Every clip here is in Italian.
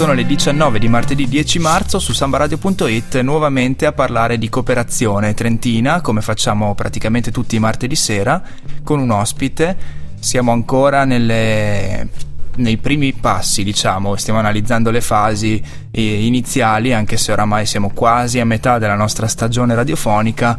Sono le 19 di martedì 10 marzo su sambaradio.it nuovamente a parlare di cooperazione trentina, come facciamo praticamente tutti i martedì sera, con un ospite. Siamo ancora nelle- nei primi passi, diciamo, stiamo analizzando le fasi eh, iniziali, anche se oramai siamo quasi a metà della nostra stagione radiofonica.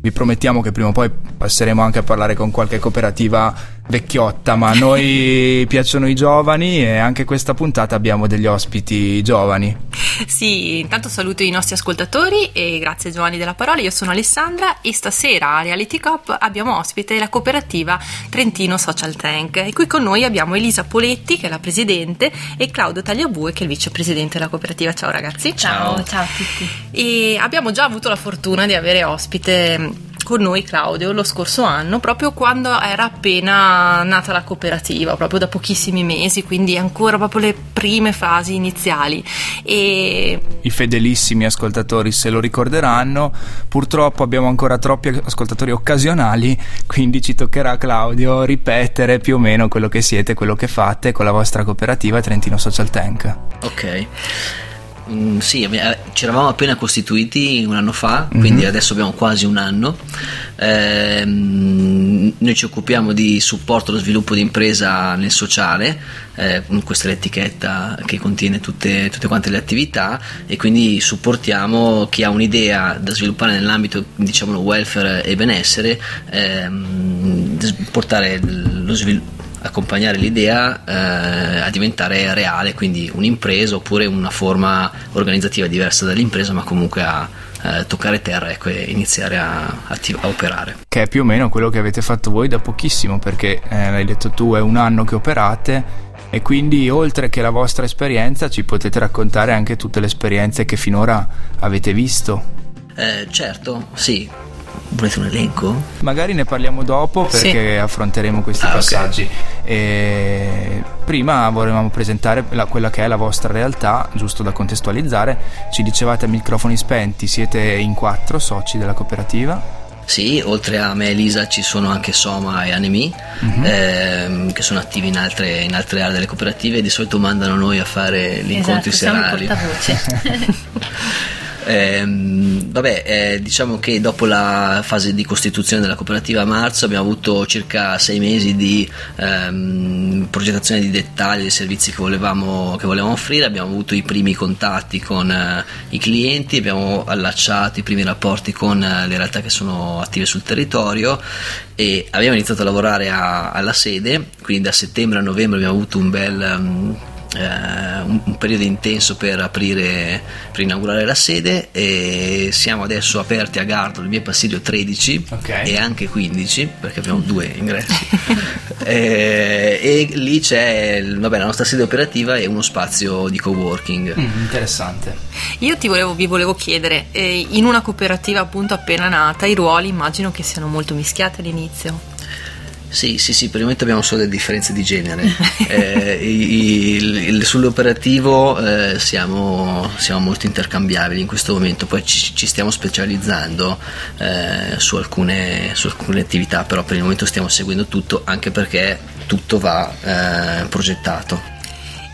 Vi promettiamo che prima o poi passeremo anche a parlare con qualche cooperativa vecchiotta, ma a noi piacciono i giovani e anche questa puntata abbiamo degli ospiti giovani. Sì, intanto saluto i nostri ascoltatori e grazie Giovanni della parola. Io sono Alessandra e stasera a Reality Cop abbiamo ospite la cooperativa Trentino Social Tank e qui con noi abbiamo Elisa Poletti che è la presidente e Claudio Tagliabue che è il vicepresidente della cooperativa. Ciao ragazzi. Ciao, ciao a tutti. E abbiamo già avuto la fortuna di avere ospite con noi Claudio lo scorso anno, proprio quando era appena nata la cooperativa, proprio da pochissimi mesi, quindi ancora proprio le prime fasi iniziali. E I fedelissimi ascoltatori se lo ricorderanno, purtroppo abbiamo ancora troppi ascoltatori occasionali, quindi ci toccherà Claudio ripetere più o meno quello che siete, quello che fate con la vostra cooperativa Trentino Social Tank. Ok. Mm, sì, abbi- ci eravamo appena costituiti un anno fa, quindi adesso abbiamo quasi un anno. Ehm, noi ci occupiamo di supporto allo sviluppo di impresa nel sociale, eh, questa è l'etichetta che contiene tutte, tutte quante le attività e quindi supportiamo chi ha un'idea da sviluppare nell'ambito diciamo welfare e benessere, ehm, portare lo sviluppo accompagnare l'idea eh, a diventare reale, quindi un'impresa oppure una forma organizzativa diversa dall'impresa, ma comunque a eh, toccare terra ecco, e iniziare a, atti- a operare. Che è più o meno quello che avete fatto voi da pochissimo, perché eh, l'hai detto tu, è un anno che operate e quindi oltre che la vostra esperienza ci potete raccontare anche tutte le esperienze che finora avete visto. Eh, certo, sì. Volete un elenco? Magari ne parliamo dopo Sì. perché affronteremo questi Ah, passaggi. E prima volevamo presentare la- quella che è la vostra realtà, giusto da contestualizzare. Ci dicevate a microfoni spenti, siete in quattro soci della cooperativa. Sì, oltre a me e Elisa ci sono anche Soma e Anemi ehm, che sono attivi in altre, in altre aree delle cooperative e di solito mandano noi a fare gli incontri esatto, siamo serali. Ehm, vabbè, eh, diciamo che dopo la fase di costituzione della cooperativa a marzo abbiamo avuto circa sei mesi di ehm, progettazione di dettagli dei servizi che volevamo, che volevamo offrire, abbiamo avuto i primi contatti con eh, i clienti, abbiamo allacciato i primi rapporti con eh, le realtà che sono attive sul territorio e abbiamo iniziato a lavorare a- alla sede, quindi da settembre a novembre abbiamo avuto un bel... eh, un, un periodo intenso per aprire per inaugurare la sede e siamo adesso aperti a Gardolo, in via Passilio 13 Ok. e anche 15 perché abbiamo due ingressi Eh, e lì c'è il- vabbè, la nostra sede operativa e uno spazio di coworking interessante. io ti volevo, vi volevo chiedere, eh, in una cooperativa appunto appena nata, i ruoli immagino che siano molto mischiati all'inizio. Sì, sì, sì, per il momento abbiamo solo delle differenze di genere. Eh, il- il- sull'operativo eh, siamo, siamo molto intercambiabili in questo momento, poi ci, ci stiamo specializzando eh, su, alcune, su alcune attività, però per il momento stiamo seguendo tutto anche perché tutto va eh, progettato.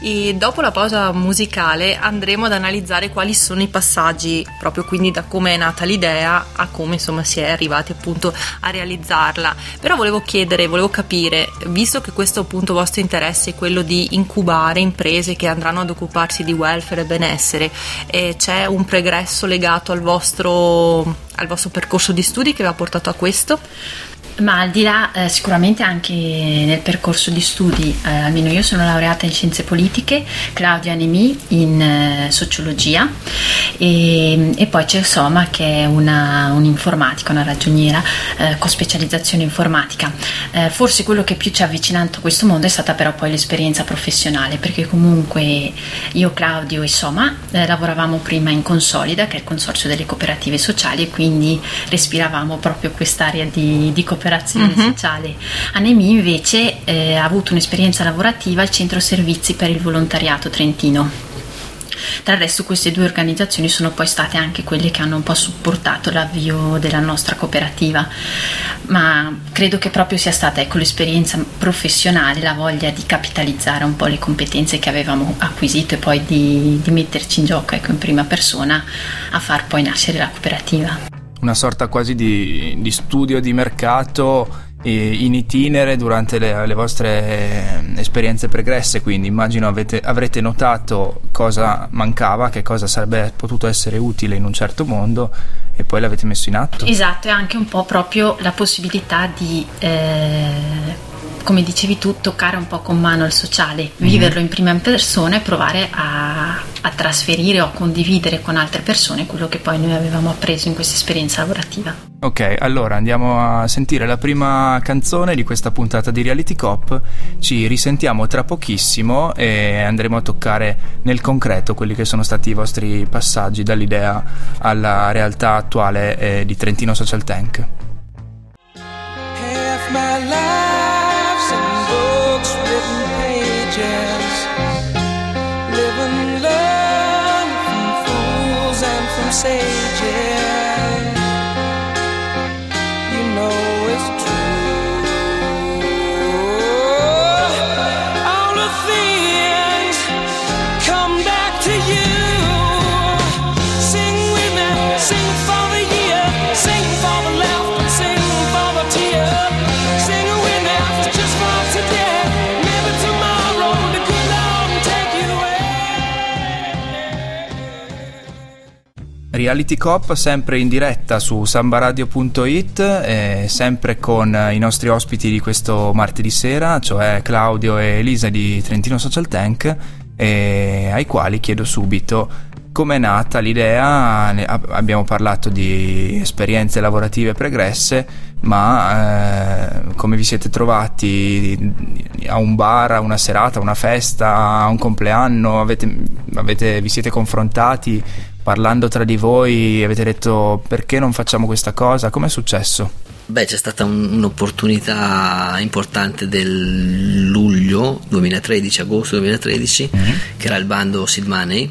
E dopo la pausa musicale andremo ad analizzare quali sono i passaggi, proprio quindi da come è nata l'idea a come insomma si è arrivati appunto a realizzarla. Però volevo chiedere, volevo capire, visto che questo appunto vostro interesse è quello di incubare imprese che andranno ad occuparsi di welfare e benessere, eh, c'è un pregresso legato al vostro, al vostro percorso di studi che vi ha portato a questo? Ma al di là, eh, sicuramente anche nel percorso di studi, eh, almeno io sono laureata in scienze politiche, Claudia Nemi in eh, sociologia e, e poi c'è Soma che è una, un'informatica, una ragioniera eh, con specializzazione informatica. Eh, forse quello che più ci ha avvicinato a questo mondo è stata però poi l'esperienza professionale, perché comunque io, Claudio e Soma eh, lavoravamo prima in Consolida, che è il consorzio delle cooperative sociali, e quindi respiravamo proprio quest'area di, di cooperazione Mhm. sociale. Anemi invece eh, ha avuto un'esperienza lavorativa al centro servizi per il volontariato trentino. Tra il resto queste due organizzazioni sono poi state anche quelle che hanno un po' supportato l'avvio della nostra cooperativa, ma credo che proprio sia stata ecco, l'esperienza professionale, la voglia di capitalizzare un po' le competenze che avevamo acquisito e poi di, di metterci in gioco ecco, in prima persona a far poi nascere la cooperativa. Una sorta quasi di, di studio di mercato in itinere durante le, le, vostre esperienze pregresse, quindi immagino avete, avrete notato cosa mancava, che cosa sarebbe potuto essere utile in un certo mondo e poi l'avete messo in atto. Esatto, e anche un po' proprio la possibilità di... Eh come dicevi tu, toccare un po' con mano il sociale, mm-hmm. viverlo in prima persona e provare a, a, trasferire o a condividere con altre persone quello che poi noi avevamo appreso in questa esperienza lavorativa. Ok, allora andiamo a sentire la prima canzone di questa puntata di Reality Cop. Ci risentiamo tra pochissimo e andremo a toccare nel concreto quelli che sono stati i vostri passaggi dall'idea alla realtà attuale eh, di Trentino Social Tank. Half my life. sages. Reality Cop sempre in diretta su sambaradio.it, eh, sempre con i nostri ospiti di questo martedì sera, cioè Claudio e Elisa di Trentino Social Tank, eh, ai quali chiedo subito come è nata l'idea, abbiamo parlato di esperienze lavorative pregresse, ma eh, come vi siete trovati a un bar, a una serata, a una festa, a un compleanno, avete, avete, vi siete confrontati parlando tra di voi avete detto perché non facciamo questa cosa? Com'è successo? Beh, c'è stata un, un'opportunità importante del luglio 2013, agosto 2013, mm-hmm. che era il bando Seed Money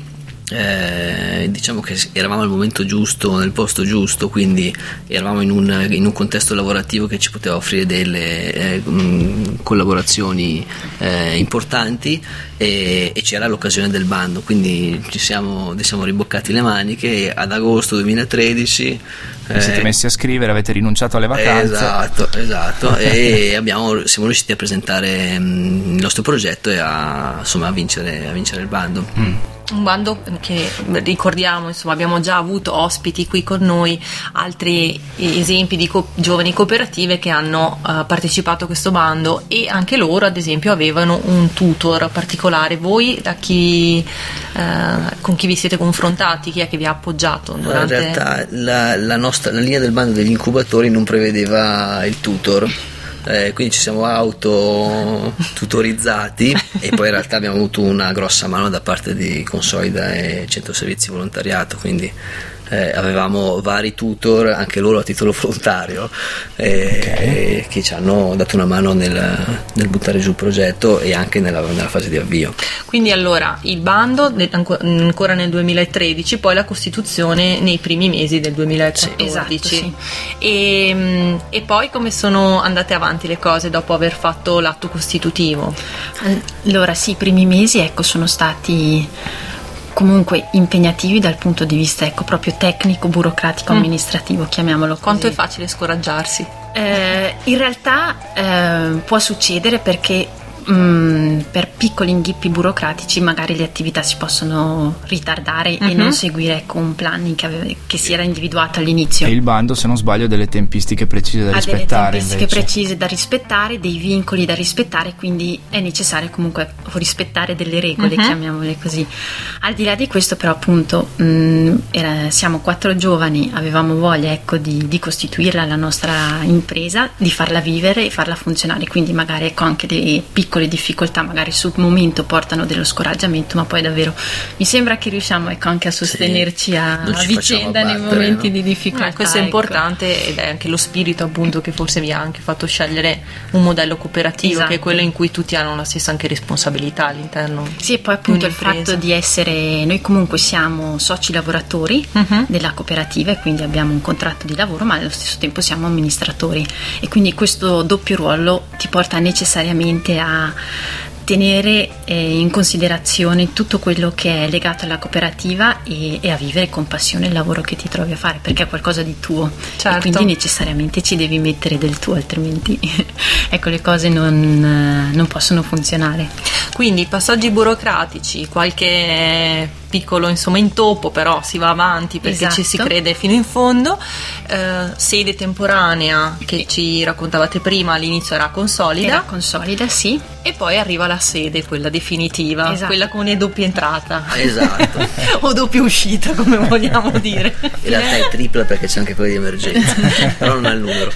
eh, diciamo che eravamo al momento giusto, nel posto giusto, quindi eravamo in un, in un contesto lavorativo che ci poteva offrire delle eh, collaborazioni eh, importanti e, e, c'era l'occasione del bando, quindi ci siamo, ci siamo riboccati le maniche ad agosto 2013 vi siete messi a scrivere, avete rinunciato alle vacanze. Esatto, esatto. e abbiamo, siamo riusciti a presentare mh, il nostro progetto e a, insomma, a, vincere, a vincere il bando. Mm un bando che ricordiamo, insomma, abbiamo già avuto ospiti qui con noi, altri esempi di co- giovani cooperative che hanno uh, partecipato a questo bando e anche loro, ad esempio, avevano un tutor particolare. Voi chi, uh, con chi vi siete confrontati? Chi è che vi ha appoggiato? Durante... In realtà la, la, nostra, la linea del bando degli incubatori non prevedeva il tutor eh, quindi ci siamo auto tutorizzati e poi in realtà abbiamo avuto una grossa mano da parte di Consolida e Centro Servizi Volontariato, quindi eh, avevamo vari tutor, anche loro a titolo volontario, eh, okay. che ci hanno dato una mano nel, nel, buttare giù il progetto e anche nella, nella, fase di avvio. Quindi allora il bando ancora nel 2013, poi la Costituzione nei primi mesi del 2014. Sì, esatto, sì. e, ehm, e poi come sono andate avanti le cose dopo aver fatto l'atto costitutivo? Allora sì, i primi mesi ecco, sono stati comunque impegnativi dal punto di vista ecco, proprio tecnico, burocratico, mm. amministrativo, chiamiamolo così. Quanto è facile scoraggiarsi? Eh, in realtà eh, può succedere perché Mm, per piccoli inghippi burocratici magari le attività si possono ritardare uh-huh. e non mhm. seguire con un planning che, aveva, che, si era individuato all'inizio. E il bando, se non sbaglio, ha delle tempistiche precise da ha rispettare. Delle tempistiche invece. precise da rispettare, dei vincoli da rispettare, quindi è necessario comunque rispettare delle regole, uh-huh. chiamiamole così. Al di là di questo, però, appunto, mh, mm, era, siamo quattro giovani, avevamo voglia ecco, di, di costituirla la nostra impresa, di farla vivere e farla funzionare, quindi magari ecco anche dei piccoli piccole difficoltà magari sul momento portano dello scoraggiamento, ma poi davvero mi sembra che riusciamo ecco, anche a sostenerci a, non a vicenda facciamo nei momenti no? di difficoltà. Eh, questo è ecco. importante ed è anche lo spirito appunto che forse vi ha anche fatto scegliere un modello cooperativo Esatto. che è quello in cui tutti hanno la stessa anche responsabilità all'interno. Sì, e poi appunto il fatto di essere, noi comunque siamo soci lavoratori Mhm. della cooperativa e quindi abbiamo un contratto di lavoro, ma allo stesso tempo siamo amministratori e quindi questo doppio ruolo ti porta necessariamente a tenere eh, in considerazione tutto quello che è legato alla cooperativa e, e a vivere con passione il lavoro che ti trovi a fare perché è qualcosa di tuo Certo. e quindi necessariamente ci devi mettere del tuo altrimenti ecco le cose non, non possono funzionare Quindi passaggi burocratici, qualche piccolo insomma intoppo, però si va avanti perché Esatto. ci si crede fino in fondo. Eh, sede temporanea che ci raccontavate prima, all'inizio era consolida. era consolida sì E poi arriva la sede, quella definitiva, Esatto. quella con le doppie entrata. Esatto. o doppia uscita, come vogliamo dire. In realtà è tripla perché c'è anche quello di emergenza, però non ha il numero.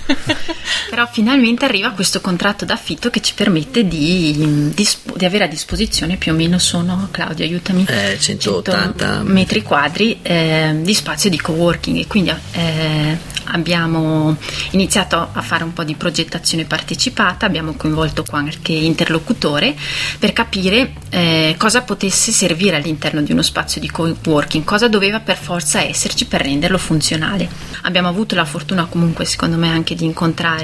Però finalmente arriva questo contratto d'affitto che ci permette di, di di avere a disposizione più o meno sono, Claudio aiutami, Eh, 180 metri quadri eh, di spazio di coworking e quindi eh, abbiamo iniziato a fare un po' di progettazione partecipata, abbiamo coinvolto qualche interlocutore per capire eh, cosa potesse servire all'interno di uno spazio di coworking, cosa doveva per forza esserci per renderlo funzionale. Abbiamo avuto la fortuna comunque secondo me anche di incontrare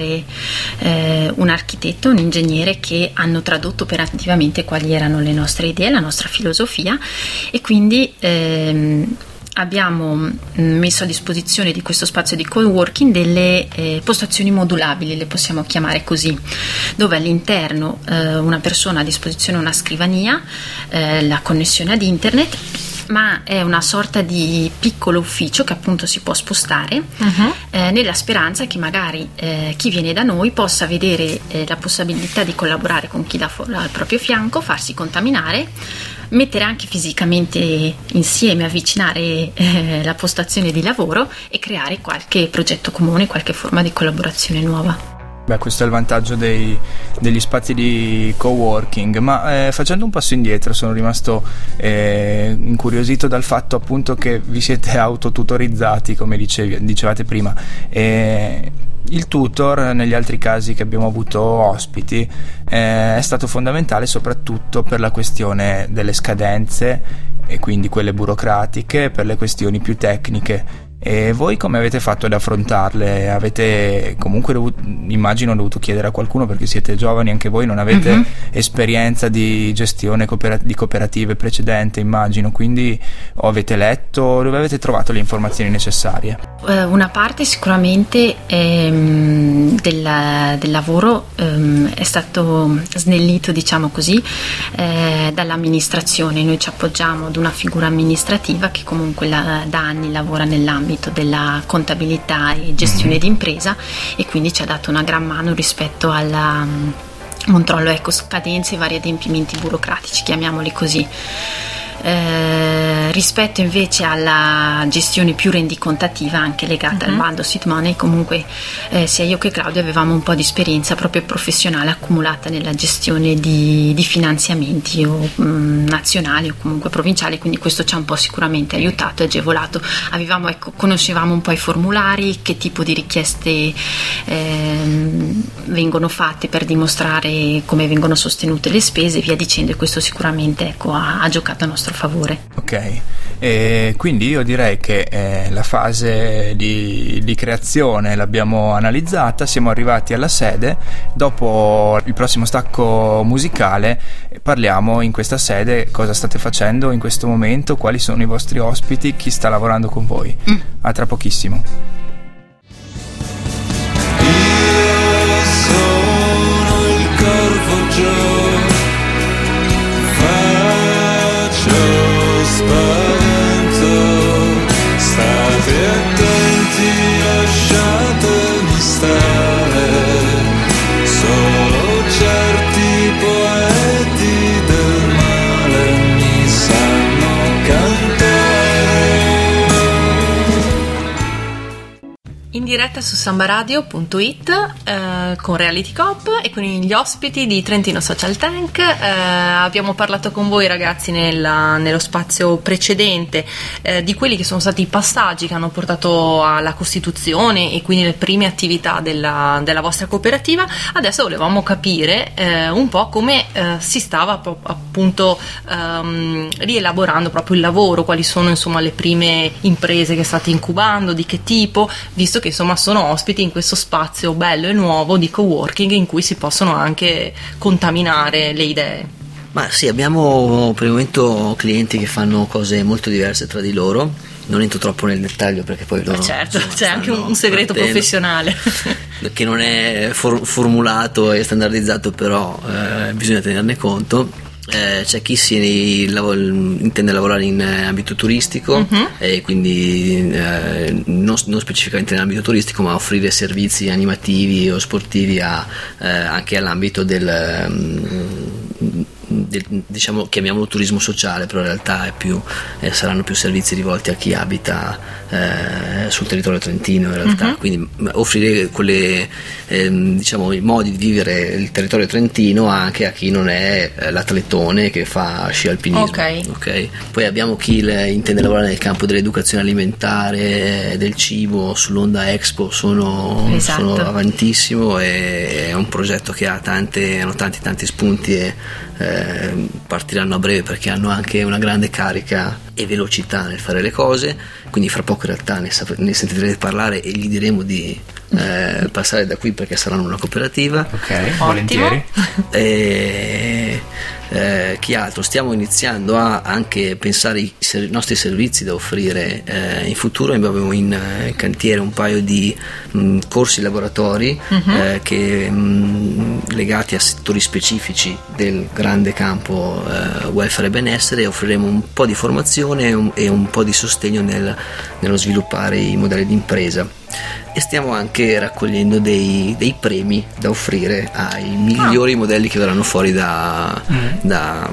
eh, un architetto, un ingegnere che hanno tradotto operativamente quali erano le nostre idee, la nostra filosofia e quindi ehm, abbiamo mm, messo a disposizione di questo spazio di coworking delle eh, postazioni modulabili, le possiamo chiamare così, dove all'interno eh, una persona ha a disposizione una scrivania, eh, la connessione ad internet, ma è una sorta di piccolo ufficio che appunto si può spostare eh, nella speranza che magari eh, chi viene da noi possa vedere eh, la possibilità di collaborare con chi da fu- al proprio fianco, farsi contaminare, mettere anche fisicamente insieme, avvicinare eh, la postazione di lavoro e creare qualche progetto comune, qualche forma di collaborazione nuova. Beh, questo è il vantaggio dei- degli spazi di coworking, ma eh, facendo un passo indietro sono rimasto eh, incuriosito dal fatto appunto che vi siete autotutorizzati, come dicevi- dicevate prima. E il tutor, negli altri casi che abbiamo avuto ospiti, eh, è stato fondamentale soprattutto per la questione delle scadenze e quindi quelle burocratiche, per le questioni più tecniche. E voi come avete fatto ad affrontarle? Avete comunque dovuto, immagino dovuto chiedere a qualcuno perché siete giovani anche voi, non avete Mhm. esperienza di gestione coopera- di cooperative precedente, immagino, quindi o avete letto, dove avete trovato le informazioni necessarie? Eh, una parte sicuramente ehm, del, del lavoro ehm, è stato snellito, diciamo così, eh, dall'amministrazione. Noi ci appoggiamo ad una figura amministrativa che comunque la- da anni lavora nell'ambito della contabilità e gestione d'impresa e quindi ci ha dato una gran mano rispetto alla mm, controllo ecco, scadenze e vari adempimenti burocratici, chiamiamoli così. Eh, rispetto invece alla gestione più rendicontativa anche legata al bando seed money comunque eh, sia io che Claudio avevamo un po' di esperienza proprio professionale accumulata nella gestione di, di finanziamenti o mh, nazionali o comunque provinciali quindi questo ci ha un po' sicuramente aiutato e agevolato. Avevamo, ecco, conoscevamo un po' i formulari che tipo di richieste ehm, vengono fatte per dimostrare come vengono sostenute le spese e via dicendo e questo sicuramente ecco, ha, ha giocato a nostro favore. Ok, e quindi io direi che eh, la fase di, di creazione l'abbiamo analizzata, siamo arrivati alla sede, dopo il prossimo stacco musicale parliamo in questa sede cosa state facendo in questo momento, quali sono i vostri ospiti, chi sta lavorando con voi. A tra pochissimo. Diretta su sambaradio.it eh, con Reality Cop e con gli ospiti di Trentino Social Tank. Eh, abbiamo parlato con voi ragazzi nella- nello spazio precedente eh, di quelli che sono stati i passaggi che hanno portato alla costituzione e quindi le prime attività della, della vostra cooperativa. Adesso volevamo capire eh, un po' come eh, si stava appunto ehm, rielaborando proprio il lavoro, quali sono insomma le prime imprese che state incubando, di che tipo, visto che insomma sono ospiti in questo spazio bello e nuovo di coworking in cui si possono anche contaminare le idee. Ma sì, abbiamo per il momento clienti che fanno cose molto diverse tra di loro. Non entro troppo nel dettaglio perché poi loro. Ma certo, insomma, c'è anche un, segreto professionale. che non è for- formulato e standardizzato, però eh, bisogna tenerne conto. Eh, c'è chi si lav- intende lavorare in eh, ambito turistico Mhm. e quindi eh, non, non specificamente nell'ambito turistico, ma offrire servizi animativi o sportivi a, eh, anche all'ambito del, del, diciamo chiamiamolo turismo sociale, però in realtà è più, eh, saranno più servizi rivolti a chi abita eh, sul territorio trentino in realtà, Mhm. quindi offrire quelle, ehm, diciamo, i modi di vivere il territorio trentino anche a chi non è eh, l'atletone che fa sci alpinismo. Ok. ok? Poi abbiamo chi le- intende lavorare nel campo dell'educazione alimentare, del cibo, sull'Onda Expo sono, Esatto. sono avantissimo e è un progetto che ha tante, hanno tanti tanti spunti e eh, partiranno a breve perché hanno anche una grande carica e velocità nel fare le cose, quindi fra poco in realtà ne, sap- ne sentirete parlare e gli diremo di eh, passare da qui perché saranno una cooperativa. Ok, volentieri. E, eh, chi altro? Stiamo iniziando a anche pensare ai ser- nostri servizi da offrire eh, in futuro. Abbiamo in eh, cantiere un paio di mh, corsi laboratori eh, che, mh, legati a settori specifici del grande campo eh, welfare e benessere. Offriremo un po' di formazione e un, e un po' di sostegno nel- nello sviluppare i modelli di impresa e stiamo anche raccogliendo dei, dei premi da offrire ai migliori modelli che verranno fuori da, da-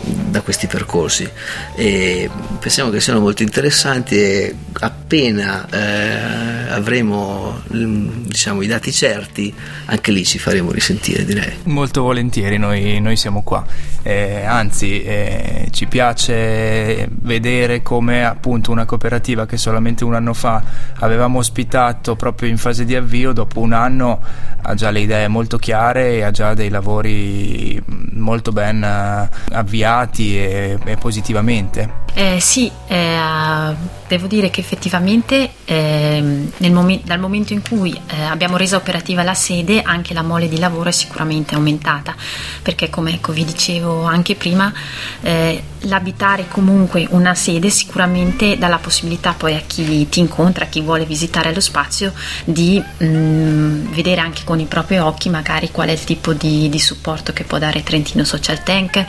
da questi percorsi. E pensiamo che siano molto interessanti e appena eh, avremo mm, diciamo, i dati certi anche lì ci faremo risentire direi Molto volentieri, noi, noi siamo qua. Eh, anzi, eh, ci piace vedere come appunto una cooperativa che solamente un anno fa avevamo ospitato proprio in fase di avvio, dopo un anno ha già le idee molto chiare e ha già dei lavori mm, molto ben eh, avviati e, e positivamente. Eh, sì, eh, devo dire che effettivamente nel momen- dal momento in cui eh, abbiamo reso operativa la sede anche la mole di lavoro è sicuramente aumentata. Perché come ecco, vi dicevo anche prima eh, l'abitare comunque una sede sicuramente dà la possibilità poi a chi ti incontra, a chi vuole visitare lo spazio di mm, vedere anche con i propri occhi magari qual è il tipo di, di supporto che può dare Trentino Social Tank,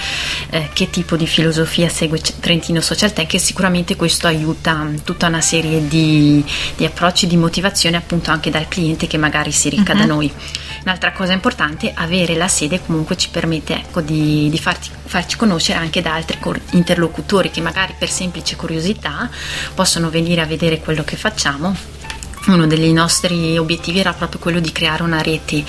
eh, che tipo di filosofia segue Trentino Social e sicuramente questo aiuta mm, tutta una serie di, di approcci, di motivazione appunto anche dal cliente che magari si reca da noi. Un'altra cosa importante, avere la sede comunque ci permette ecco, di, di farti- farci conoscere anche da altri interlocutori che magari per semplice curiosità possono venire a vedere quello che facciamo uno dei nostri obiettivi era proprio quello di creare una rete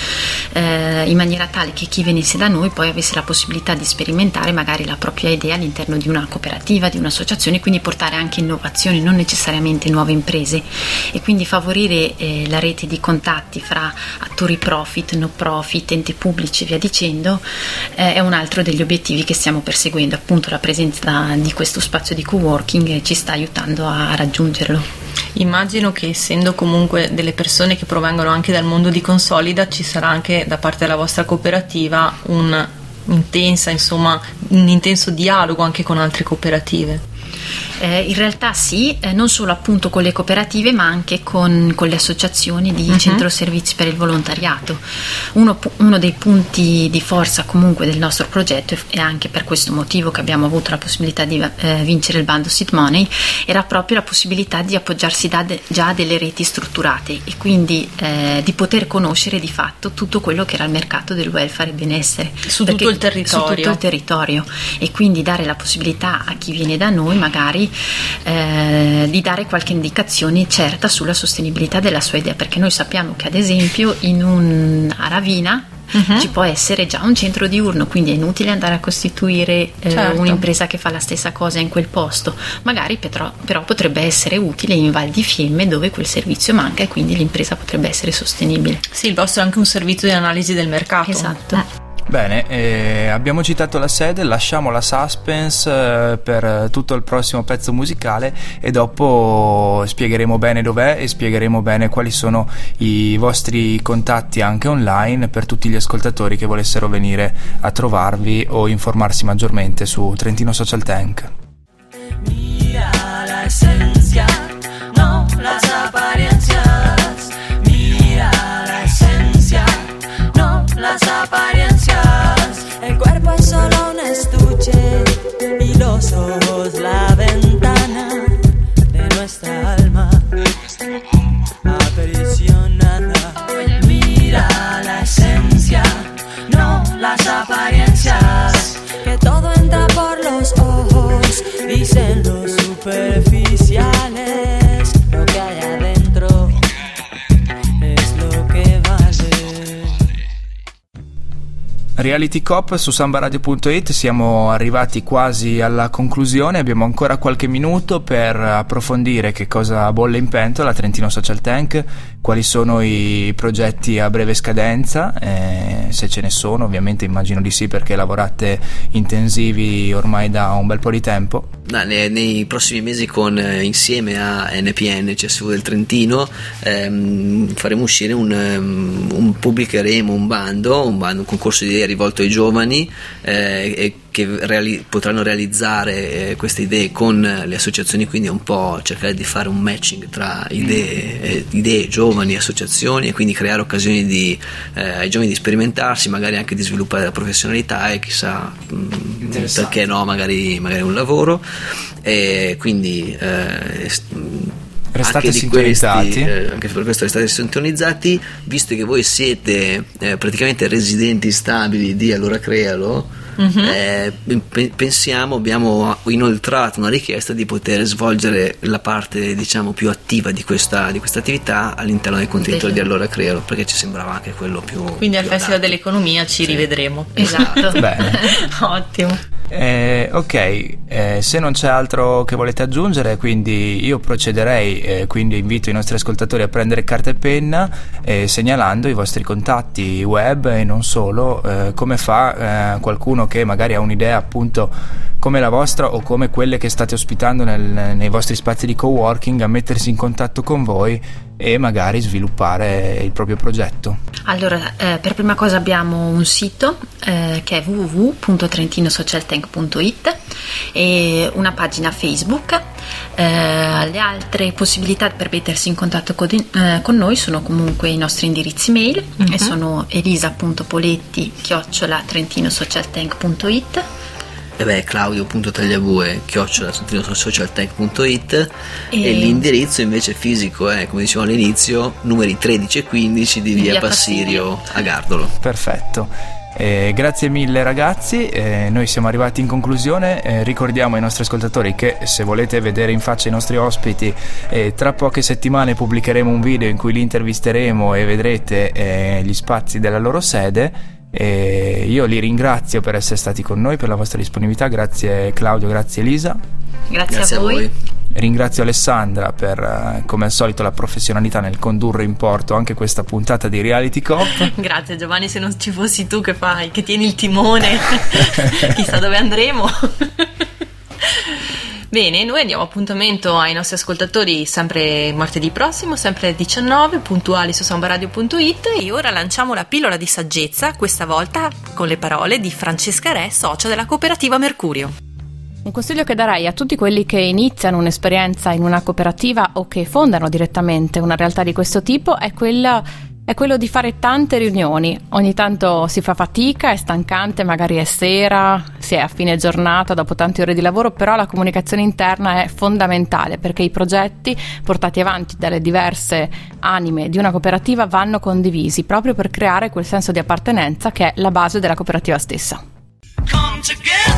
eh, in maniera tale che chi venisse da noi poi avesse la possibilità di sperimentare magari la propria idea all'interno di una cooperativa, di un'associazione, quindi portare anche innovazioni, non necessariamente nuove imprese e quindi favorire eh, la rete di contatti fra attori profit, no profit, enti pubblici e via dicendo eh, è un altro degli obiettivi che stiamo perseguendo, appunto la presenza di questo spazio di co-working ci sta aiutando a raggiungerlo. Immagino che essendo comunque delle persone che provengono anche dal mondo di Consolida ci sarà anche da parte della vostra cooperativa un intensa, insomma, un intenso dialogo anche con altre cooperative. Eh, in realtà sì, eh, non solo appunto con le cooperative ma anche con, con le associazioni di Mhm. centro servizi per il volontariato. Uno, uno dei punti di forza comunque del nostro progetto e anche per questo motivo che abbiamo avuto la possibilità di eh, vincere il bando Seed Money era proprio la possibilità di appoggiarsi de- già a delle reti strutturate e quindi eh, di poter conoscere di fatto tutto quello che era il mercato del welfare e benessere Su tutto il territorio. su tutto il territorio e quindi dare la possibilità a chi viene da noi magari di, eh, di dare qualche indicazione certa sulla sostenibilità della sua idea, perché noi sappiamo che ad esempio in una ravina Mhm. ci può essere già un centro diurno, quindi è inutile andare a costituire eh, Certo. un'impresa che fa la stessa cosa in quel posto. Magari però, però potrebbe essere utile in Val di Fiemme dove quel servizio manca e quindi l'impresa potrebbe essere sostenibile. Sì, il vostro è anche un servizio di analisi del mercato. Esatto. Bene, eh, abbiamo citato la sede, lasciamo la suspense eh, per tutto il prossimo pezzo musicale e dopo spiegheremo bene dov'è e spiegheremo bene quali sono i vostri contatti anche online per tutti gli ascoltatori che volessero venire a trovarvi o informarsi maggiormente su Trentino Social Tank. Mira la esencia, los ojos la Reality Cop su sambaradio.it siamo arrivati quasi alla conclusione, abbiamo ancora qualche minuto per approfondire che cosa bolle in pentola Trentino Social Tank, quali sono i progetti a breve scadenza, eh, se ce ne sono, ovviamente immagino di sì perché lavorate intensivi ormai da un bel po' di tempo. No, ne- nei prossimi mesi con, eh, insieme a NPN, CSU del Trentino, ehm, faremo uscire un, ehm, un- pubblicheremo un bando, un, bando, un concorso di idee rivolto ai giovani eh, e che reali- potranno realizzare eh, queste idee con le associazioni, quindi un po' cercare di fare un matching tra idee, eh, idee, giovani, associazioni e quindi creare occasioni di, eh, ai giovani di sperimentarsi, magari anche di sviluppare la professionalità e chissà mh, perché no, magari, magari un lavoro. E quindi eh, Restate anche di sintonizzati. questi, eh, anche per questo restate sintonizzati, visto che voi siete eh, praticamente residenti stabili di Allora Crealo. Eh, pe- pensiamo, abbiamo inoltrato una richiesta di poter svolgere la parte diciamo più attiva di questa, di questa attività all'interno del contenitore di Allora Crealo perché ci sembrava anche quello più Quindi al più Festival adatto. dell'Economia ci Sì. rivedremo. Esatto. Ottimo. Eh, ok, eh, se non c'è altro che volete aggiungere, quindi io procederei, eh, quindi invito i nostri ascoltatori a prendere carta e penna eh, segnalando i vostri contatti web e non solo, eh, come fa eh, qualcuno che magari ha un'idea appunto come la vostra o come quelle che state ospitando nel- nei vostri spazi di coworking a mettersi in contatto con voi e magari sviluppare il proprio progetto. Allora, eh, per prima cosa abbiamo un sito eh, che è www.trentinosocialtank.it e una pagina Facebook. Eh, le altre possibilità per mettersi in contatto con, eh, con noi sono comunque i nostri indirizzi mail e sono elisa.poletti chiocciola trentinosocialtank.it E beh, claudio.tagliabue chiocciola socialtech.it e... E- l'indirizzo invece fisico è, come dicevamo all'inizio, numeri 13 e 15 di via, Via Passirio, Passirio. a Gardolo. Perfetto. Eh, grazie mille ragazzi, Eh, noi siamo arrivati in conclusione, Eh, ricordiamo ai nostri ascoltatori che se volete vedere in faccia i nostri ospiti eh, tra poche settimane pubblicheremo un video in cui li intervisteremo e vedrete eh, gli spazi della loro sede. E io li ringrazio per essere stati con noi, per la vostra disponibilità, grazie Claudio, grazie Elisa. Grazie, Grazie a voi. Ringrazio Alessandra per, eh, come al solito, la professionalità nel condurre in porto anche questa puntata di Reality Cop. Grazie Giovanni, se non ci fossi tu che fai, che tieni il timone, chissà dove andremo. Bene, noi andiamo appuntamento ai nostri ascoltatori sempre martedì prossimo, sempre alle 19, puntuali su sambaradio.it e ora lanciamo la pillola di saggezza, questa volta con le parole di Francesca Re, socia della cooperativa Mercurio. Un consiglio che darei a tutti quelli che iniziano un'esperienza in una cooperativa o che fondano direttamente una realtà di questo tipo è, quella, è quello di fare tante riunioni. Ogni tanto si fa fatica, è stancante, magari è sera, si è a fine giornata dopo tante ore di lavoro, però la comunicazione interna è fondamentale perché i progetti portati avanti dalle diverse anime di una cooperativa vanno condivisi proprio per creare quel senso di appartenenza che è la base della cooperativa stessa. Come together.